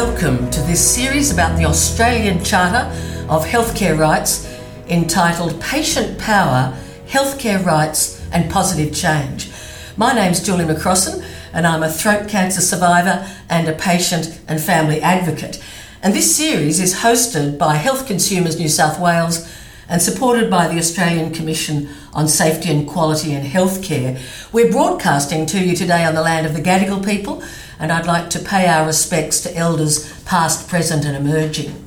welcome to this series about the Australian Charter of Healthcare Rights entitled Patient Power, Healthcare Rights and Positive Change. My name's Julie McCrossan and I'm a throat cancer survivor and a patient and family advocate. And this series is hosted by Health Consumers New South Wales and supported by the Australian Commission on Safety and Quality in Healthcare. We're broadcasting to you today on the land of the Gadigal people, and I'd like to pay our respects to elders past, present, and emerging.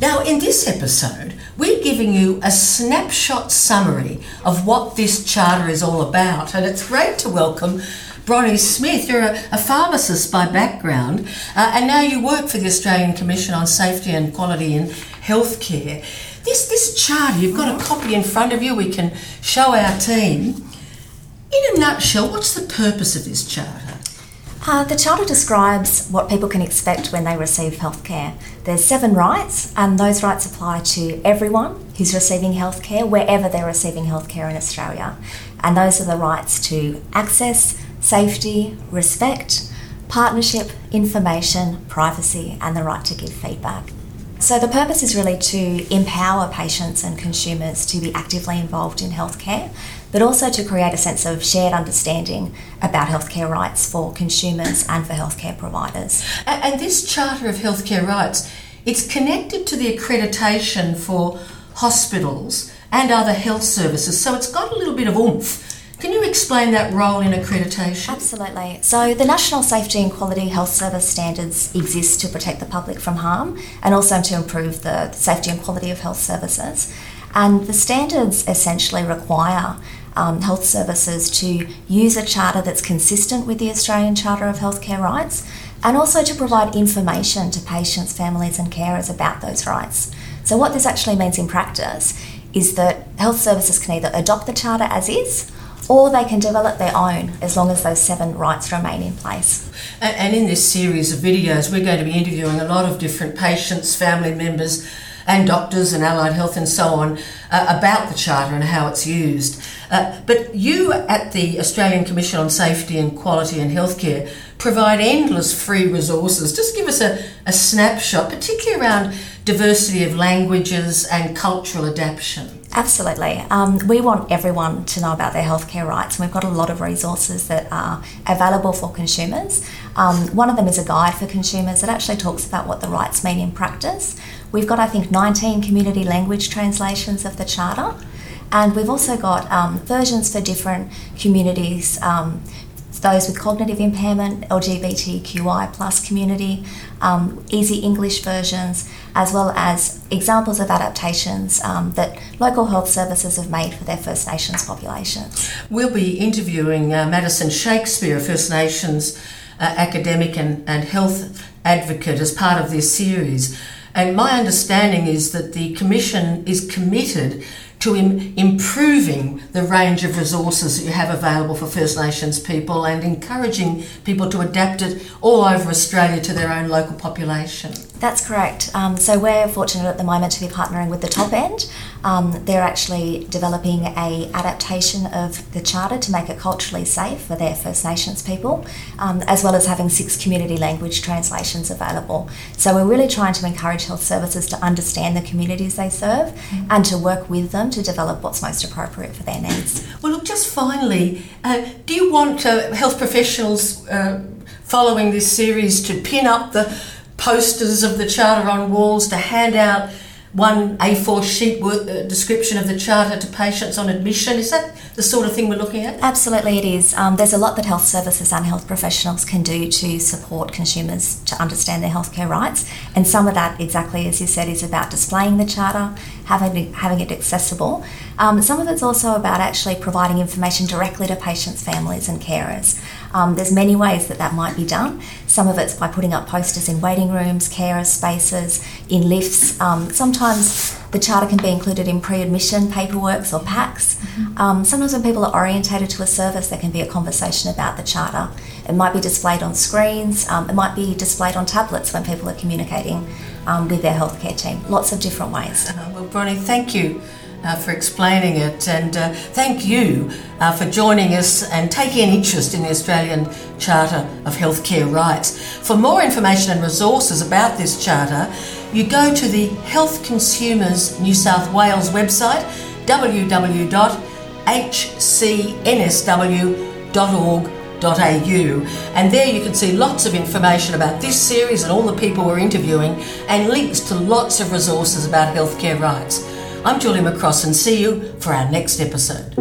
Now, in this episode, we're giving you a snapshot summary of what this charter is all about, and it's great to welcome Broni Smith. You're a, a pharmacist by background, uh, and now you work for the Australian Commission on Safety and Quality in Healthcare. This this charter, you've got a copy in front of you. We can show our team. In a nutshell, what's the purpose of this charter? Uh, the Charter describes what people can expect when they receive healthcare. There's seven rights, and those rights apply to everyone who's receiving healthcare, wherever they're receiving healthcare in Australia. And those are the rights to access, safety, respect, partnership, information, privacy, and the right to give feedback. So, the purpose is really to empower patients and consumers to be actively involved in healthcare, but also to create a sense of shared understanding about healthcare rights for consumers and for healthcare providers. And this Charter of Healthcare Rights, it's connected to the accreditation for hospitals and other health services, so it's got a little bit of oomph can you explain that role in accreditation? Absolutely. So, the National Safety and Quality Health Service standards exist to protect the public from harm and also to improve the safety and quality of health services. And the standards essentially require um, health services to use a charter that's consistent with the Australian Charter of Healthcare Rights and also to provide information to patients, families, and carers about those rights. So, what this actually means in practice is that health services can either adopt the charter as is or they can develop their own as long as those seven rights remain in place. And in this series of videos, we're going to be interviewing a lot of different patients, family members, and doctors and allied health and so on uh, about the Charter and how it's used. Uh, but you at the Australian Commission on Safety and Quality in Healthcare provide endless free resources. Just give us a, a snapshot, particularly around diversity of languages and cultural adaptation. Absolutely. Um, we want everyone to know about their healthcare rights, and we've got a lot of resources that are available for consumers. Um, one of them is a guide for consumers that actually talks about what the rights mean in practice. We've got, I think, 19 community language translations of the Charter, and we've also got um, versions for different communities um, those with cognitive impairment, LGBTQI plus community, um, easy English versions, as well as examples of adaptations um, that local health services have made for their First Nations populations. We'll be interviewing uh, Madison Shakespeare, First Nations uh, academic and, and health advocate, as part of this series. And my understanding is that the Commission is committed to Im- improving the range of resources that you have available for First Nations people and encouraging people to adapt it all over Australia to their own local population. That's correct. Um, so we're fortunate at the moment to be partnering with the top end. Um, they're actually developing a adaptation of the charter to make it culturally safe for their First Nations people, um, as well as having six community language translations available. So we're really trying to encourage health services to understand the communities they serve mm-hmm. and to work with them to develop what's most appropriate for their needs. Well, look, just finally, uh, do you want uh, health professionals uh, following this series to pin up the posters of the Charter on walls, to hand out one A4 sheet uh, description of the Charter to patients on admission. Is that the sort of thing we're looking at? Absolutely, it is. Um, there's a lot that health services and health professionals can do to support consumers to understand their healthcare rights. And some of that, exactly as you said, is about displaying the Charter, having, having it accessible. Um, some of it's also about actually providing information directly to patients, families, and carers. Um, there's many ways that that might be done. Some of it's by putting up posters in waiting rooms, carer spaces, in lifts. Um, sometimes the charter can be included in pre-admission paperworks or packs. Mm-hmm. Um, sometimes when people are orientated to a service, there can be a conversation about the charter. It might be displayed on screens. Um, it might be displayed on tablets when people are communicating um, with their healthcare team. Lots of different ways. Uh, well, Broni, thank you uh, for explaining it, and uh, thank you uh, for joining us and taking an interest in the Australian Charter of Healthcare Rights. For more information and resources about this charter, you go to the Health Consumers New South Wales website www.hcnsw.org.au and there you can see lots of information about this series and all the people we're interviewing and links to lots of resources about healthcare rights. I'm Julie McCrossan see you for our next episode.